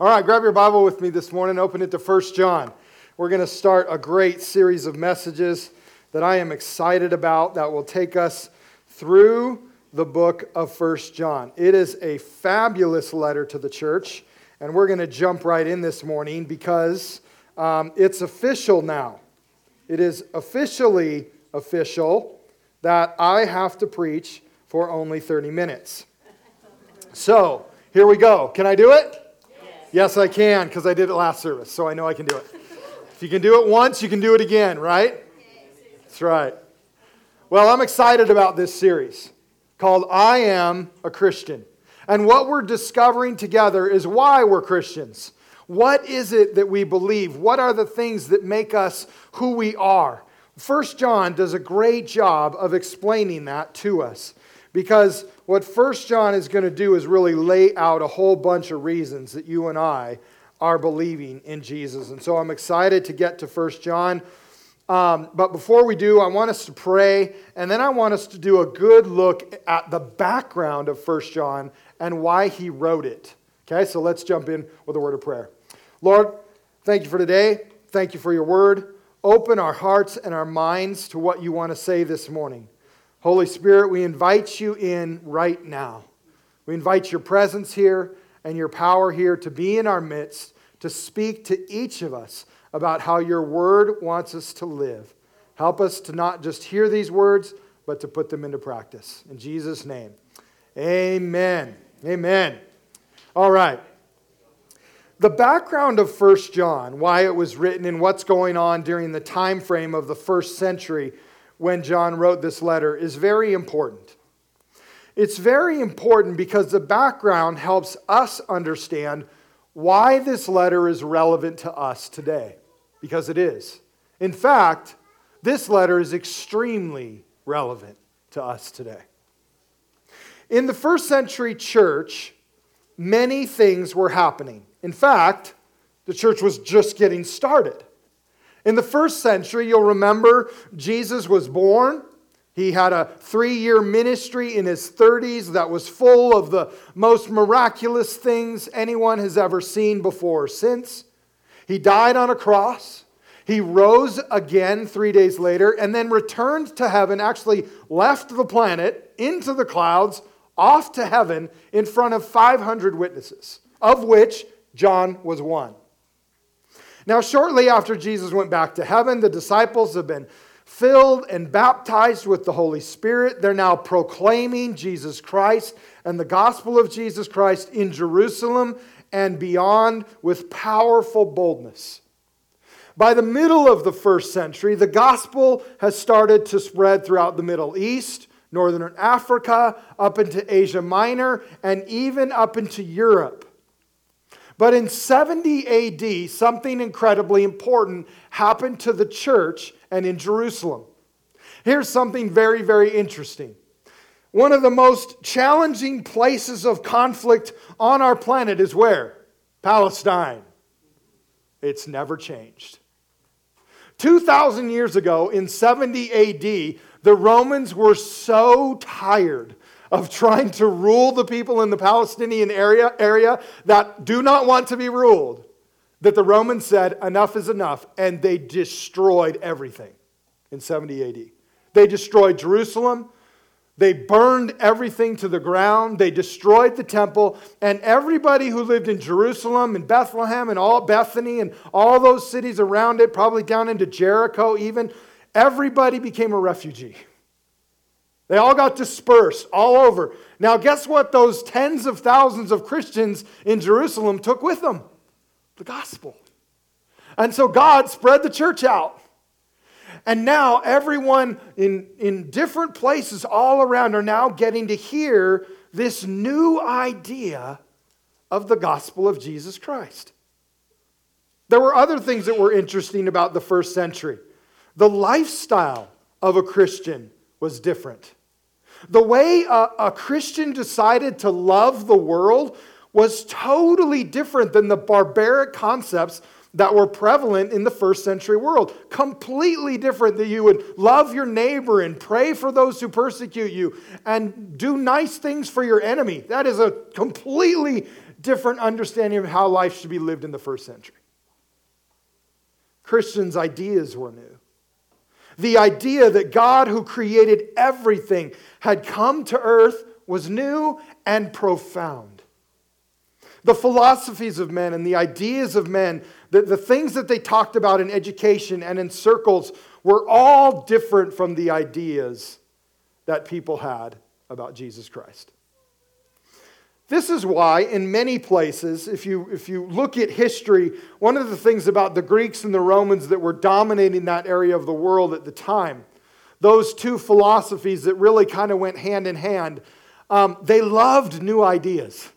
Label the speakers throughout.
Speaker 1: All right, grab your Bible with me this morning, open it to 1 John. We're going to start a great series of messages that I am excited about that will take us through the book of 1 John. It is a fabulous letter to the church, and we're going to jump right in this morning because um, it's official now. It is officially official that I have to preach for only 30 minutes. So, here we go. Can I do it? Yes, I can because I did it last service, so I know I can do it. If you can do it once, you can do it again, right? That's right. Well, I'm excited about this series called I Am a Christian. And what we're discovering together is why we're Christians. What is it that we believe? What are the things that make us who we are? First John does a great job of explaining that to us. Because what First John is going to do is really lay out a whole bunch of reasons that you and I are believing in Jesus. And so I'm excited to get to First John. Um, but before we do, I want us to pray, and then I want us to do a good look at the background of First John and why he wrote it. Okay, so let's jump in with a word of prayer. Lord, thank you for today. Thank you for your word. Open our hearts and our minds to what you want to say this morning. Holy Spirit, we invite you in right now. We invite your presence here and your power here to be in our midst, to speak to each of us about how your word wants us to live. Help us to not just hear these words, but to put them into practice. In Jesus' name, amen. Amen. All right. The background of First John, why it was written and what's going on during the time frame of the first century when John wrote this letter is very important. It's very important because the background helps us understand why this letter is relevant to us today, because it is. In fact, this letter is extremely relevant to us today. In the first century church, many things were happening. In fact, the church was just getting started. In the first century, you'll remember Jesus was born. He had a three year ministry in his 30s that was full of the most miraculous things anyone has ever seen before or since. He died on a cross. He rose again three days later and then returned to heaven, actually left the planet into the clouds, off to heaven in front of 500 witnesses, of which John was one. Now, shortly after Jesus went back to heaven, the disciples have been filled and baptized with the Holy Spirit. They're now proclaiming Jesus Christ and the gospel of Jesus Christ in Jerusalem and beyond with powerful boldness. By the middle of the first century, the gospel has started to spread throughout the Middle East, Northern Africa, up into Asia Minor, and even up into Europe. But in 70 AD, something incredibly important happened to the church and in Jerusalem. Here's something very, very interesting. One of the most challenging places of conflict on our planet is where? Palestine. It's never changed. 2,000 years ago, in 70 AD, the Romans were so tired of trying to rule the people in the Palestinian area, area that do not want to be ruled, that the Romans said, enough is enough, and they destroyed everything in 70 AD. They destroyed Jerusalem. They burned everything to the ground. They destroyed the temple. And everybody who lived in Jerusalem and Bethlehem and all Bethany and all those cities around it, probably down into Jericho even, everybody became a refugee. They all got dispersed all over. Now, guess what those tens of thousands of Christians in Jerusalem took with them? The gospel. And so God spread the church out. And now everyone in, in different places all around are now getting to hear this new idea of the gospel of Jesus Christ. There were other things that were interesting about the first century. The lifestyle of a Christian was different. The way a, a Christian decided to love the world was totally different than the barbaric concepts that were prevalent in the first century world. Completely different that you would love your neighbor and pray for those who persecute you and do nice things for your enemy. That is a completely different understanding of how life should be lived in the first century. Christians' ideas were new. The idea that God, who created everything, had come to earth was new and profound. The philosophies of men and the ideas of men, the, the things that they talked about in education and in circles, were all different from the ideas that people had about Jesus Christ. This is why, in many places, if you, if you look at history, one of the things about the Greeks and the Romans that were dominating that area of the world at the time, those two philosophies that really kind of went hand in hand, um, they loved new ideas.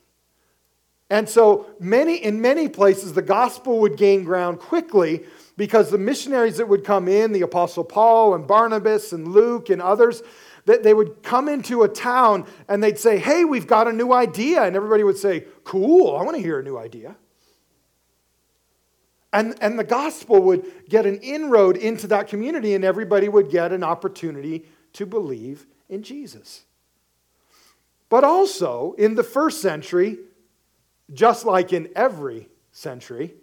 Speaker 1: And so, many, in many places, the gospel would gain ground quickly because the missionaries that would come in, the Apostle Paul and Barnabas and Luke and others, that they would come into a town and they'd say, Hey, we've got a new idea. And everybody would say, Cool, I want to hear a new idea. And, and the gospel would get an inroad into that community, and everybody would get an opportunity to believe in Jesus. But also, in the first century, just like in every century,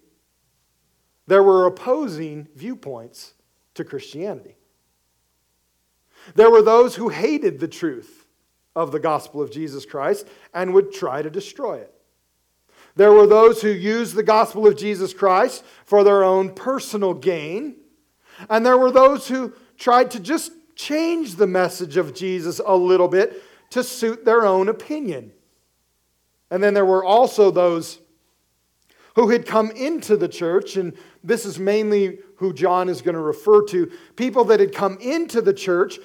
Speaker 1: there were opposing viewpoints to Christianity. There were those who hated the truth of the gospel of Jesus Christ and would try to destroy it. There were those who used the gospel of Jesus Christ for their own personal gain. And there were those who tried to just change the message of Jesus a little bit to suit their own opinion. And then there were also those who had come into the church, and this is mainly who John is going to refer to people that had come into the church,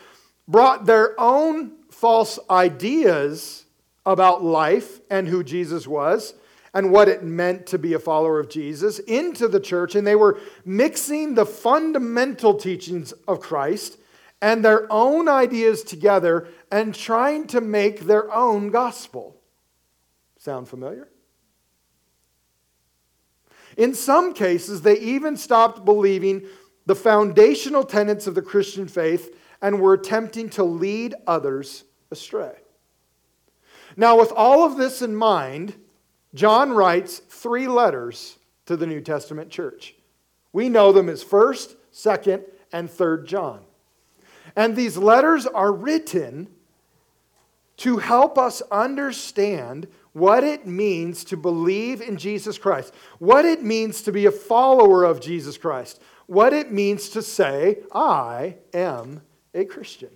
Speaker 1: brought their own false ideas about life and who Jesus was and what it meant to be a follower of Jesus into the church, and they were mixing the fundamental teachings of Christ and their own ideas together and trying to make their own gospel. Sound familiar? In some cases, they even stopped believing the foundational tenets of the Christian faith and were attempting to lead others astray. Now, with all of this in mind, John writes three letters to the New Testament church. We know them as 1st, 2nd, and 3rd John. And these letters are written to help us understand what it means to believe in Jesus Christ, what it means to be a follower of Jesus Christ, what it means to say, I am a Christian.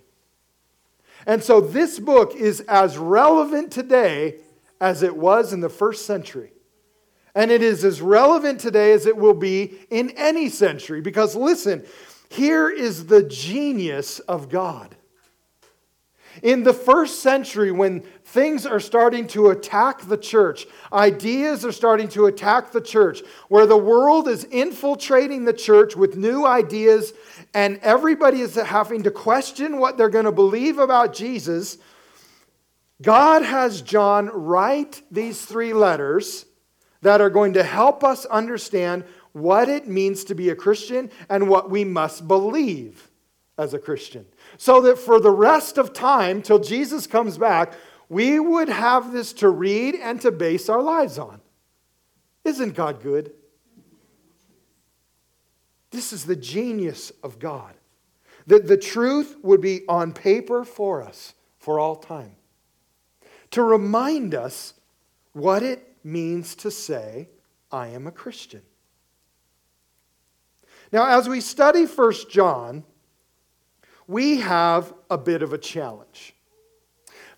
Speaker 1: And so this book is as relevant today as it was in the first century. And it is as relevant today as it will be in any century. Because listen, here is the genius of God. In the first century, when things are starting to attack the church, ideas are starting to attack the church, where the world is infiltrating the church with new ideas, and everybody is having to question what they're going to believe about Jesus, God has John write these three letters that are going to help us understand what it means to be a Christian and what we must believe as a Christian so that for the rest of time, till Jesus comes back, we would have this to read and to base our lives on. Isn't God good? This is the genius of God. That the truth would be on paper for us for all time. To remind us what it means to say, I am a Christian. Now, as we study 1 John, we have a bit of a challenge.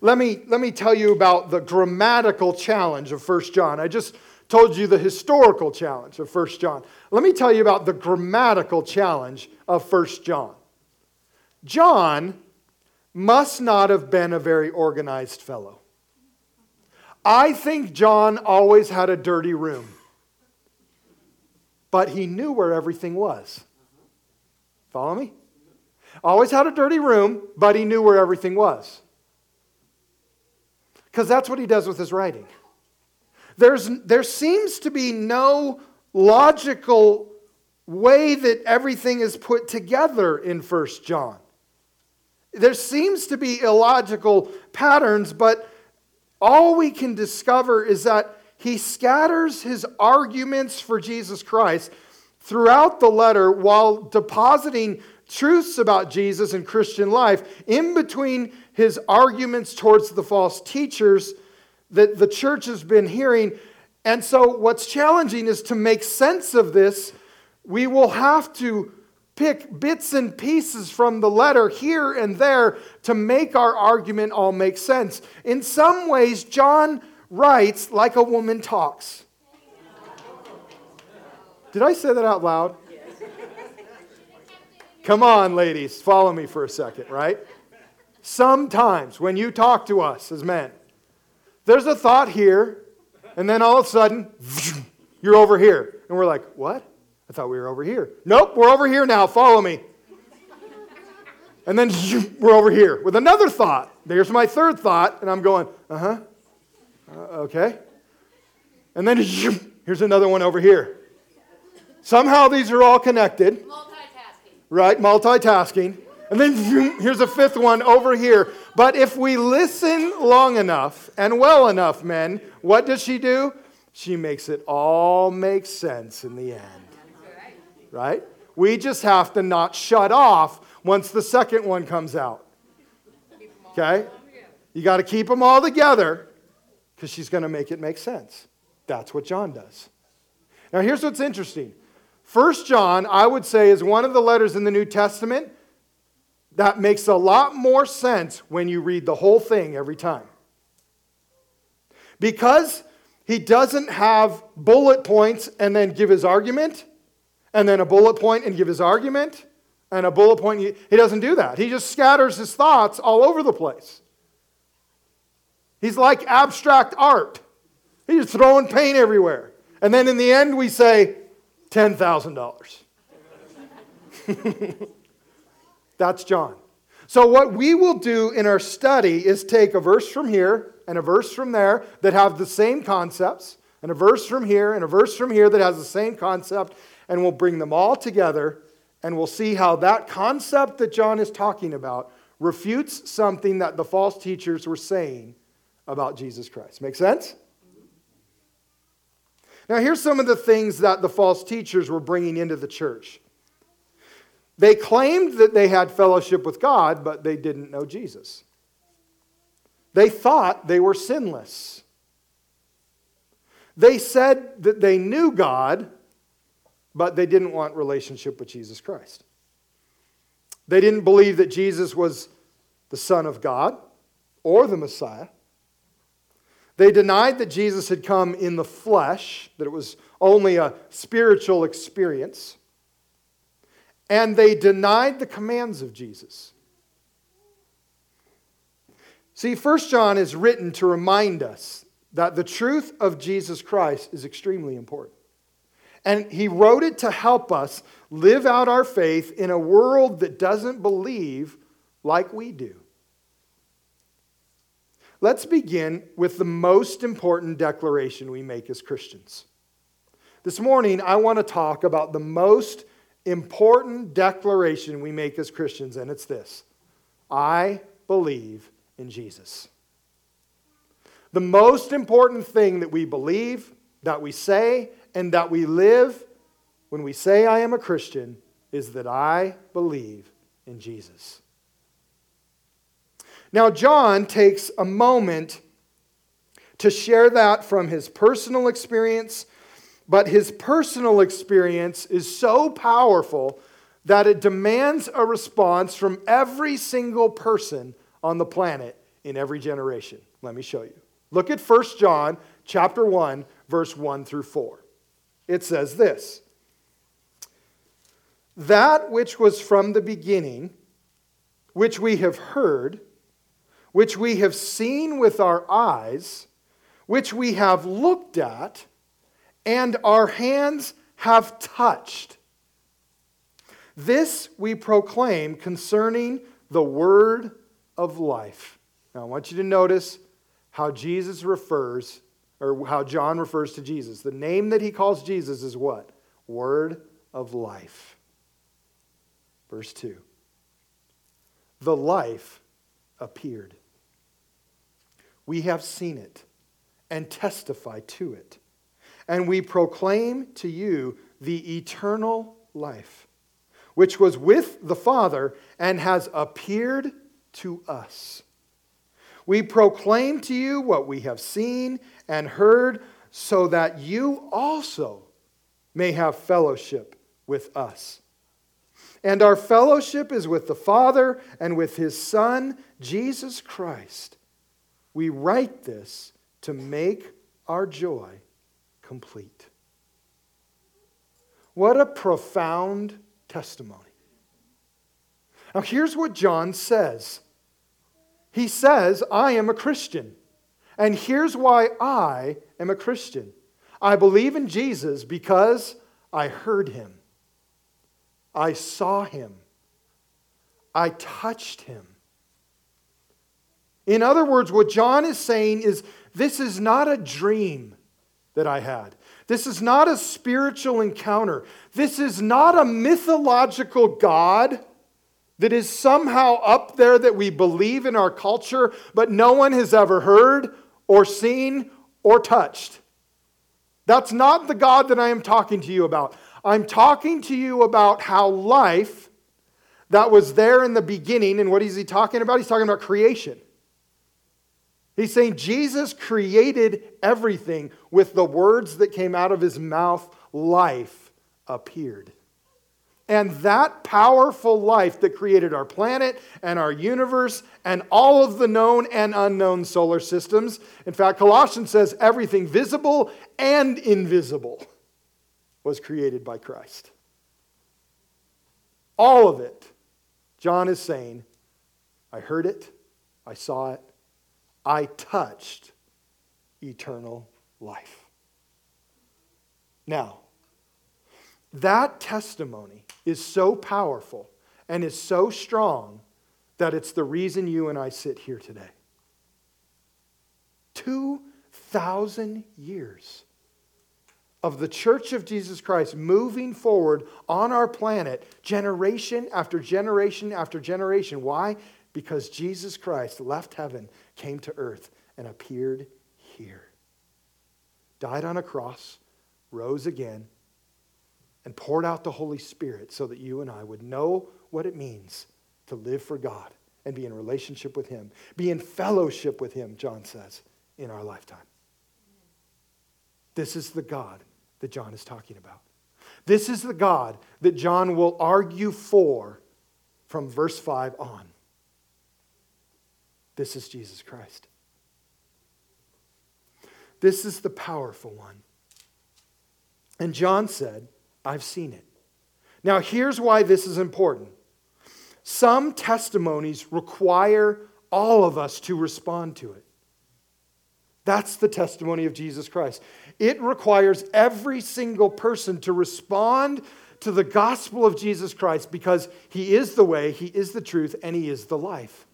Speaker 1: Let me, let me tell you about the grammatical challenge of 1 John. I just told you the historical challenge of 1 John. Let me tell you about the grammatical challenge of 1 John. John must not have been a very organized fellow. I think John always had a dirty room, but he knew where everything was. Follow me? Always had a dirty room, but he knew where everything was. Because that's what he does with his writing. There's, there seems to be no logical way that everything is put together in First John. There seems to be illogical patterns, but all we can discover is that he scatters his arguments for Jesus Christ throughout the letter while depositing truths about Jesus and Christian life in between his arguments towards the false teachers that the church has been hearing. And so, what's challenging is to make sense of this, we will have to pick bits and pieces from the letter here and there to make our argument all make sense. In some ways, John writes like a woman talks. Did I say that out loud? Come on, ladies, follow me for a second, right? Sometimes when you talk to us as men, there's a thought here, and then all of a sudden, you're over here. And we're like, what? I thought we were over here. Nope, we're over here now. Follow me. And then we're over here with another thought. There's my third thought, and I'm going, uh-huh, uh, okay. And then here's another one over here. Somehow these are all connected. Right, multitasking. And then here's a fifth one over here. But if we listen long enough and well enough, men, what does she do? She makes it all make sense in the end right? We just have to not shut off once the second one comes out. Okay? You got to keep them all together because she's going to make it make sense. That's what John does. Now, here's what's interesting. First John, I would say, is one of the letters in the New Testament that makes a lot more sense when you read the whole thing every time. Because he doesn't have bullet points and then give his argument and then a bullet point and give his argument, and a bullet point. He doesn't do that. He just scatters his thoughts all over the place. He's like abstract art. He's just throwing paint everywhere. And then in the end, we say $10,000. That's John. So, what we will do in our study is take a verse from here and a verse from there that have the same concepts, and a verse from here and a verse from here that has the same concept, and we'll bring them all together and we'll see how that concept that John is talking about refutes something that the false teachers were saying about Jesus Christ. Make sense? Now, here's some of the things that the false teachers were bringing into the church. They claimed that they had fellowship with God, but they didn't know Jesus. They thought they were sinless. They said that they knew God, but they didn't want relationship with Jesus Christ. They didn't believe that Jesus was the Son of God or the Messiah. They denied that Jesus had come in the flesh, that it was only a spiritual experience. And they denied the commands of Jesus. See, 1 John is written to remind us that the truth of Jesus Christ is extremely important. And he wrote it to help us live out our faith in a world that doesn't believe like we do. Let's begin with the most important declaration we make as Christians. This morning, I want to talk about the most important declaration we make as Christians, and it's this I believe in Jesus. The most important thing that we believe, that we say, and that we live when we say, I am a Christian, is that I believe in Jesus. Now, John takes a moment to share that from his personal experience, but his personal experience is so powerful that it demands a response from every single person on the planet in every generation. Let me show you. Look at 1 John chapter 1 verse 1 through 4 it says this That which was from the beginning, which we have heard, which we have seen with our eyes, which we have looked at, and our hands have touched. This we proclaim concerning the word of life. Now, I want you to notice how Jesus refers or how John refers to Jesus. The name that he calls Jesus is what? Word of life. Verse 2. The life appeared. We have seen it and testify to it. And we proclaim to you the eternal life, which was with the Father and has appeared to us. We proclaim to you what we have seen and heard, so that you also may have fellowship with us. And our fellowship is with the Father and with his Son, Jesus Christ. We write this to make our joy complete. What a profound testimony. Now, here's what John says He says, I am a Christian. And here's why I am a Christian I believe in Jesus because I heard him, I saw him, I touched him. In other words, what John is saying is this is not a dream that I had. This is not a spiritual encounter. This is not a mythological God that is somehow up there that we believe in our culture, but no one has ever heard or seen or touched. That's not the God that I am talking to you about. I'm talking to you about how life that was there in the beginning, and what is he talking about? He's talking about creation. He's saying Jesus created everything with the words that came out of his mouth, life appeared. And that powerful life that created our planet and our universe and all of the known and unknown solar systems. In fact, Colossians says everything visible and invisible was created by Christ. All of it. John is saying, I heard it, I saw it, I touched eternal life. Now, that testimony is so powerful and is so strong that it's the reason you and I sit here today. 2,000 years of the church of Jesus Christ moving forward on our planet, generation after generation after generation. Why? Because Jesus Christ left heaven, came to earth, and appeared here. Died on a cross, rose again, and poured out the Holy Spirit so that you and I would know what it means to live for God and be in relationship with Him, be in fellowship with Him, John says, in our lifetime. This is the God that John is talking about. This is the God that John will argue for from verse 5 on. This is Jesus Christ. This is the powerful one. And John said, I've seen it. Now, here's why this is important. Some testimonies require all of us to respond to it. That's the testimony of Jesus Christ. It requires every single person to respond to the gospel of Jesus Christ because he is the way, he is the truth, and he is the life.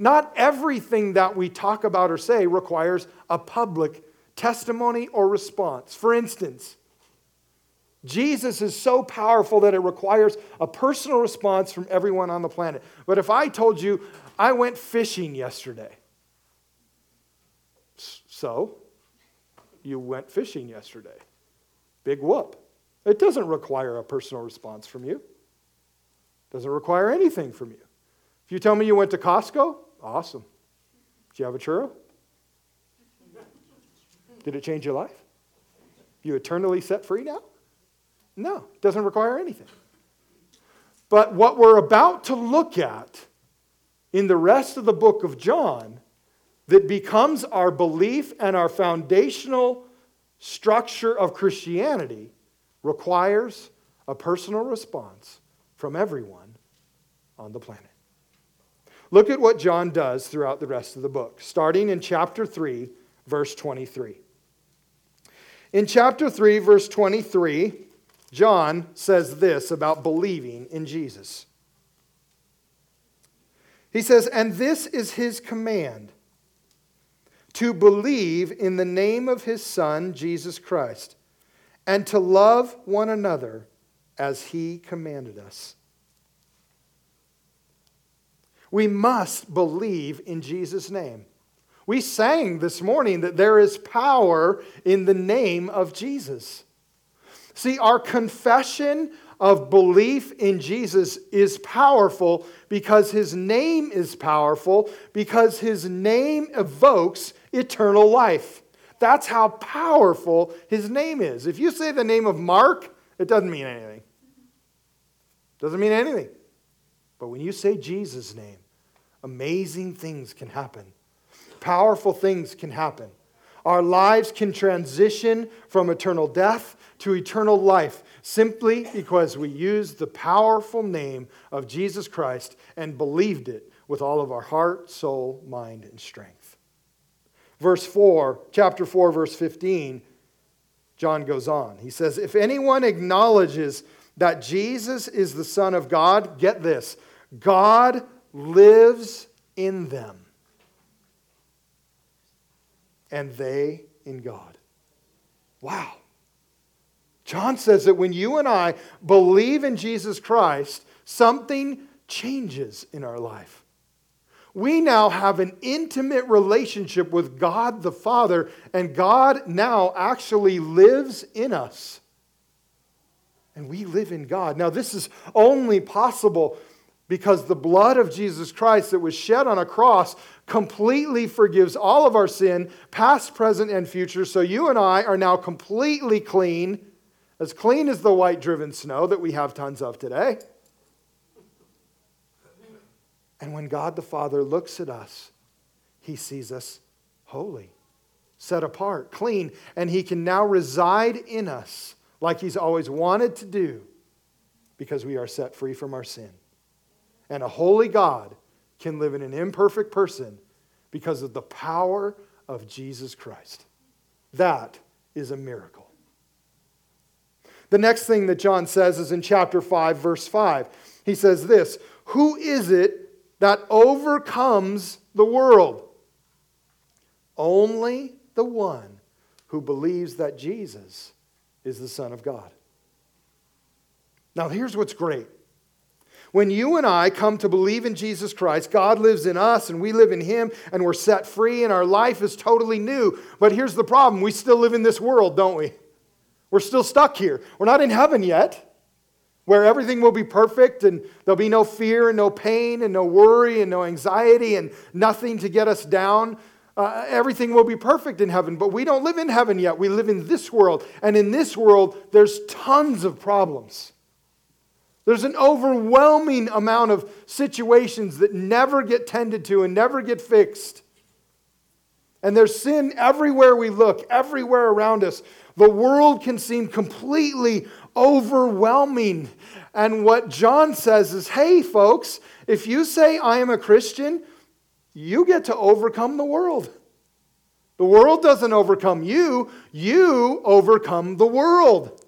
Speaker 1: Not everything that we talk about or say requires a public testimony or response. For instance, Jesus is so powerful that it requires a personal response from everyone on the planet. But if I told you I went fishing yesterday, so you went fishing yesterday. Big whoop. It doesn't require a personal response from you. It doesn't require anything from you. If you tell me you went to Costco, awesome. Did you have a churro? Did it change your life? You eternally set free now? No, it doesn't require anything. But what we're about to look at in the rest of the book of John that becomes our belief and our foundational structure of Christianity requires a personal response from everyone on the planet. Look at what John does throughout the rest of the book, starting in chapter 3, verse 23. In chapter 3, verse 23, John says this about believing in Jesus. He says, And this is his command to believe in the name of his Son, Jesus Christ, and to love one another as he commanded us. We must believe in Jesus' name. We sang this morning that there is power in the name of Jesus. See, our confession of belief in Jesus is powerful because his name is powerful, because his name evokes eternal life. That's how powerful his name is. If you say the name of Mark, it doesn't mean anything. Doesn't mean anything. But when you say Jesus' name, amazing things can happen. Powerful things can happen. Our lives can transition from eternal death to eternal life simply because we used the powerful name of Jesus Christ and believed it with all of our heart, soul, mind, and strength. Verse 4, chapter 4, verse 15, John goes on. He says, If anyone acknowledges that Jesus is the Son of God, get this God lives in them, and they in God. Wow. John says that when you and I believe in Jesus Christ, something changes in our life. We now have an intimate relationship with God the Father, and God now actually lives in us. And we live in God. Now, this is only possible because the blood of Jesus Christ that was shed on a cross completely forgives all of our sin, past, present, and future. So you and I are now completely clean as clean as the white driven snow that we have tons of today. And when God the Father looks at us, he sees us holy, set apart, clean, and he can now reside in us like he's always wanted to do because we are set free from our sin. And a holy God can live in an imperfect person because of the power of Jesus Christ. That is a miracle. The next thing that John says is in chapter 5, verse 5. He says this Who is it that overcomes the world? Only the one who believes that Jesus is the Son of God. Now, here's what's great. When you and I come to believe in Jesus Christ, God lives in us and we live in Him and we're set free and our life is totally new. But here's the problem we still live in this world, don't we? We're still stuck here. We're not in heaven yet, where everything will be perfect and there'll be no fear and no pain and no worry and no anxiety and nothing to get us down. Uh, everything will be perfect in heaven, but we don't live in heaven yet. We live in this world. And in this world, there's tons of problems. There's an overwhelming amount of situations that never get tended to and never get fixed. And there's sin everywhere we look, everywhere around us. The world can seem completely overwhelming. And what John says is hey, folks, if you say, I am a Christian, you get to overcome the world. The world doesn't overcome you, you overcome the world.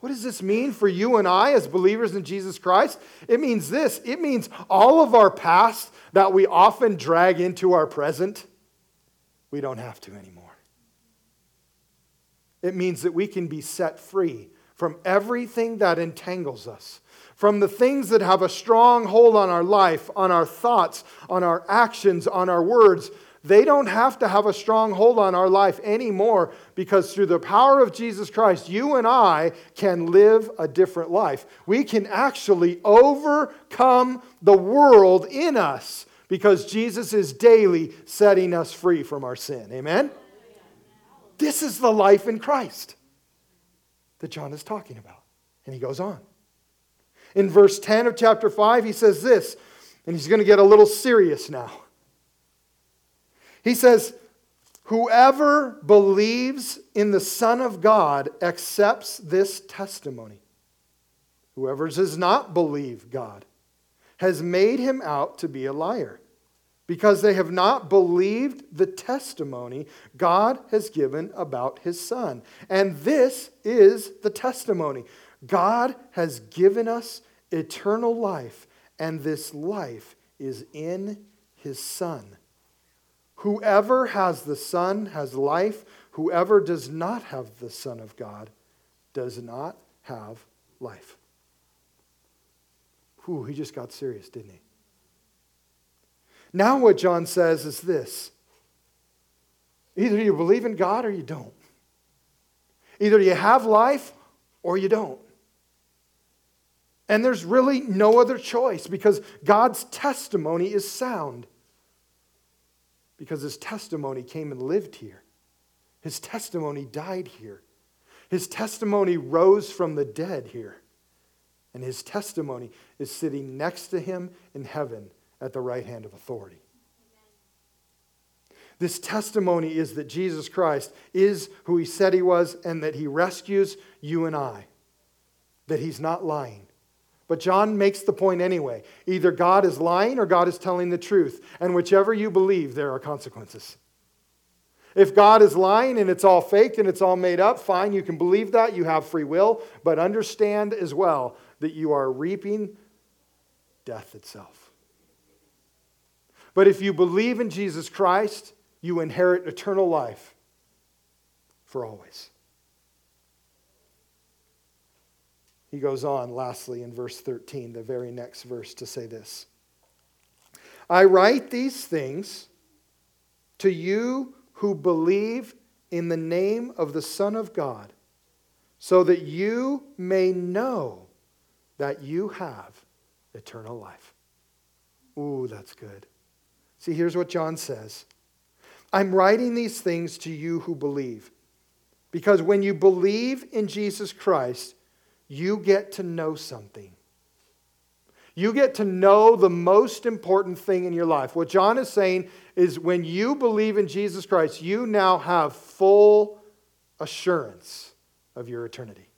Speaker 1: What does this mean for you and I as believers in Jesus Christ? It means this it means all of our past that we often drag into our present, we don't have to anymore. It means that we can be set free from everything that entangles us, from the things that have a strong hold on our life, on our thoughts, on our actions, on our words. They don't have to have a strong hold on our life anymore because through the power of Jesus Christ, you and I can live a different life. We can actually overcome the world in us because Jesus is daily setting us free from our sin. Amen? This is the life in Christ that John is talking about. And he goes on. In verse 10 of chapter 5, he says this, and he's going to get a little serious now. He says, Whoever believes in the Son of God accepts this testimony. Whoever does not believe God has made him out to be a liar because they have not believed the testimony God has given about his Son. And this is the testimony God has given us eternal life, and this life is in his Son. Whoever has the Son has life. Whoever does not have the Son of God does not have life. Whew, he just got serious, didn't he? Now, what John says is this either you believe in God or you don't. Either you have life or you don't. And there's really no other choice because God's testimony is sound. Because his testimony came and lived here, his testimony died here, his testimony rose from the dead here, and his testimony is sitting next to him in heaven at the right hand of authority. This testimony is that Jesus Christ is who he said he was and that he rescues you and I, that he's not lying. But John makes the point anyway. Either God is lying or God is telling the truth. And whichever you believe, there are consequences. If God is lying and it's all fake and it's all made up, fine, you can believe that. You have free will. But understand as well that you are reaping death itself. But if you believe in Jesus Christ, you inherit eternal life for always. He goes on, lastly, in verse 13, the very next verse, to say this I write these things to you who believe in the name of the Son of God, so that you may know that you have eternal life. Ooh, that's good. See, here's what John says I'm writing these things to you who believe, because when you believe in Jesus Christ, you get to know something. You get to know the most important thing in your life. What John is saying is when you believe in Jesus Christ, you now have full assurance of your eternity.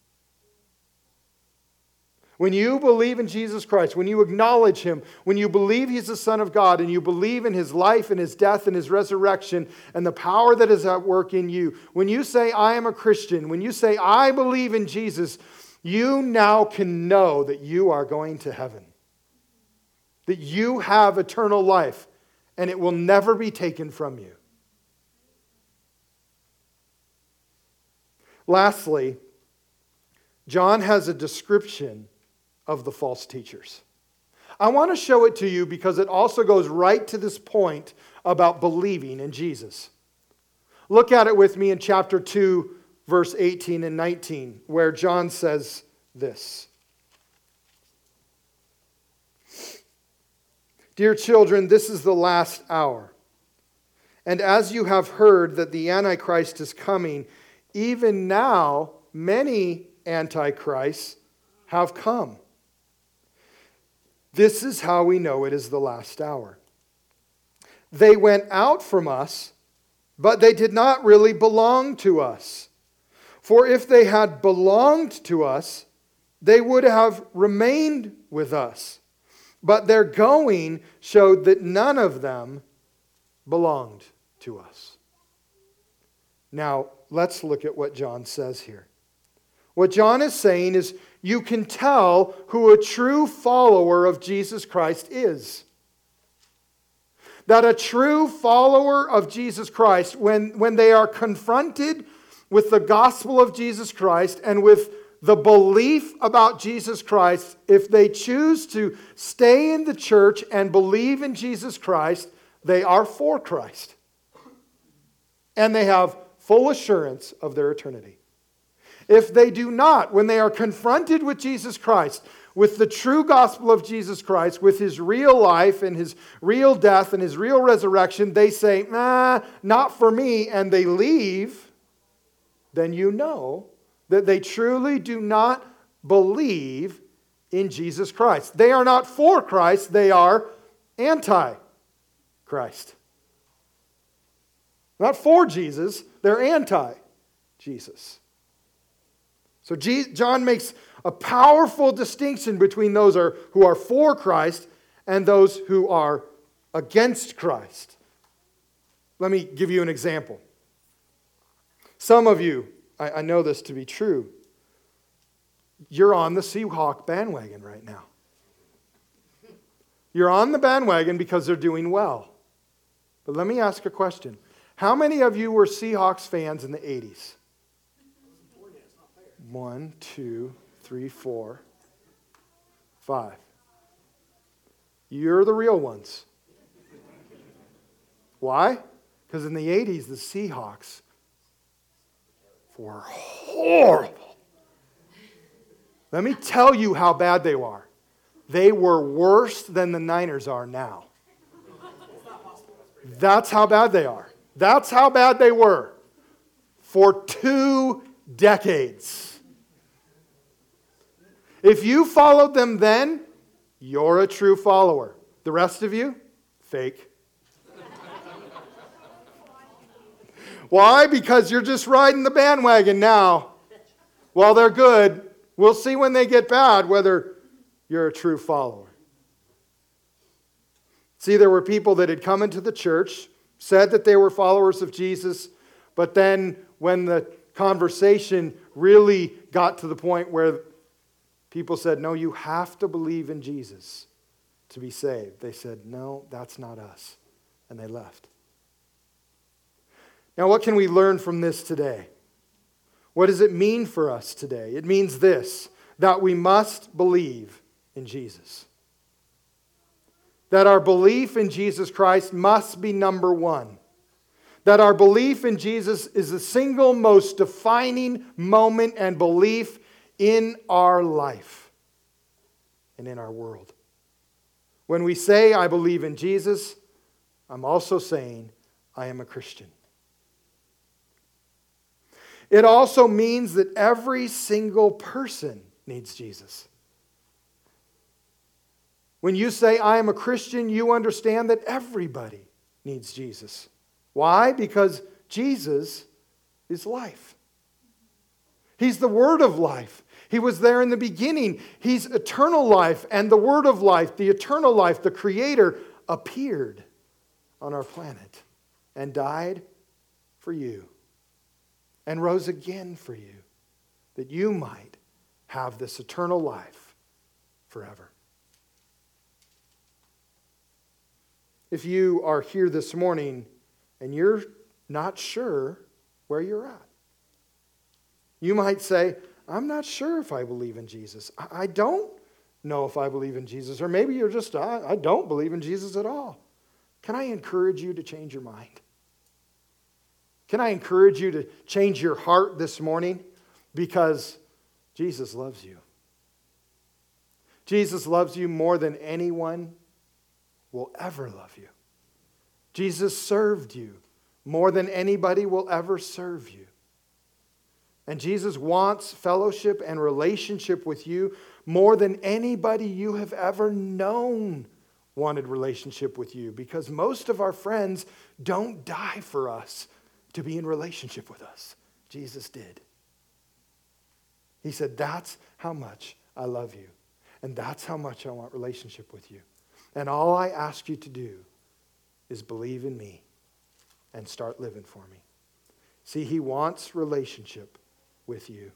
Speaker 1: When you believe in Jesus Christ, when you acknowledge Him, when you believe He's the Son of God, and you believe in His life and His death and His resurrection and the power that is at work in you, when you say, I am a Christian, when you say, I believe in Jesus, you now can know that you are going to heaven, that you have eternal life, and it will never be taken from you. Lastly, John has a description of the false teachers. I want to show it to you because it also goes right to this point about believing in Jesus. Look at it with me in chapter 2, verse 18 and 19, where John says this Dear children, this is the last hour. And as you have heard that the Antichrist is coming, even now many Antichrists have come. This is how we know it is the last hour. They went out from us, but they did not really belong to us. For if they had belonged to us, they would have remained with us. But their going showed that none of them belonged to us. Now, let's look at what John says here. What John is saying is you can tell who a true follower of Jesus Christ is. That a true follower of Jesus Christ, when, when they are confronted with the gospel of Jesus Christ and with the belief about Jesus Christ, if they choose to stay in the church and believe in Jesus Christ, they are for Christ. And they have full assurance of their eternity. If they do not, when they are confronted with Jesus Christ, with the true gospel of Jesus Christ, with his real life and his real death and his real resurrection, they say, nah, not for me, and they leave then you know that they truly do not believe in Jesus Christ. They are not for Christ, they are anti Christ. Not for Jesus, they're anti Jesus. So John makes a powerful distinction between those who are for Christ and those who are against Christ. Let me give you an example. Some of you, I, I know this to be true, you're on the Seahawk bandwagon right now. You're on the bandwagon because they're doing well. But let me ask a question. How many of you were Seahawks fans in the 80s? One, two, three, four, five. You're the real ones. Why? Because in the 80s, the Seahawks were horrible. Let me tell you how bad they were. They were worse than the Niners are now. That's how bad they are. That's how bad they were for two decades. If you followed them then, you're a true follower. The rest of you, fake. Why? Because you're just riding the bandwagon now. While they're good, we'll see when they get bad whether you're a true follower. See, there were people that had come into the church, said that they were followers of Jesus, but then when the conversation really got to the point where people said, No, you have to believe in Jesus to be saved, they said, No, that's not us. And they left. Now, what can we learn from this today? What does it mean for us today? It means this that we must believe in Jesus. That our belief in Jesus Christ must be number one. That our belief in Jesus is the single most defining moment and belief in our life and in our world. When we say, I believe in Jesus, I'm also saying, I am a Christian. It also means that every single person needs Jesus. When you say, I am a Christian, you understand that everybody needs Jesus. Why? Because Jesus is life. He's the Word of life. He was there in the beginning. He's eternal life, and the Word of life, the eternal life, the Creator, appeared on our planet and died for you and rose again for you, that you might have this eternal life forever. If you are here this morning and you're not sure where you're at, you might say, I'm not sure if I believe in Jesus. I don't know if I believe in Jesus. Or maybe you're just, I don't believe in Jesus at all. Can I encourage you to change your mind? Can I encourage you to change your heart this morning? Because Jesus loves you. Jesus loves you more than anyone will ever love you. Jesus served you more than anybody will ever serve you. And Jesus wants fellowship and relationship with you more than anybody you have ever known wanted relationship with you because most of our friends don't die for us to be in relationship with us. Jesus did. He said, That's how much I love you. And that's how much I want relationship with you. And all I ask you to do is believe in me and start living for me. See, he wants relationship with you.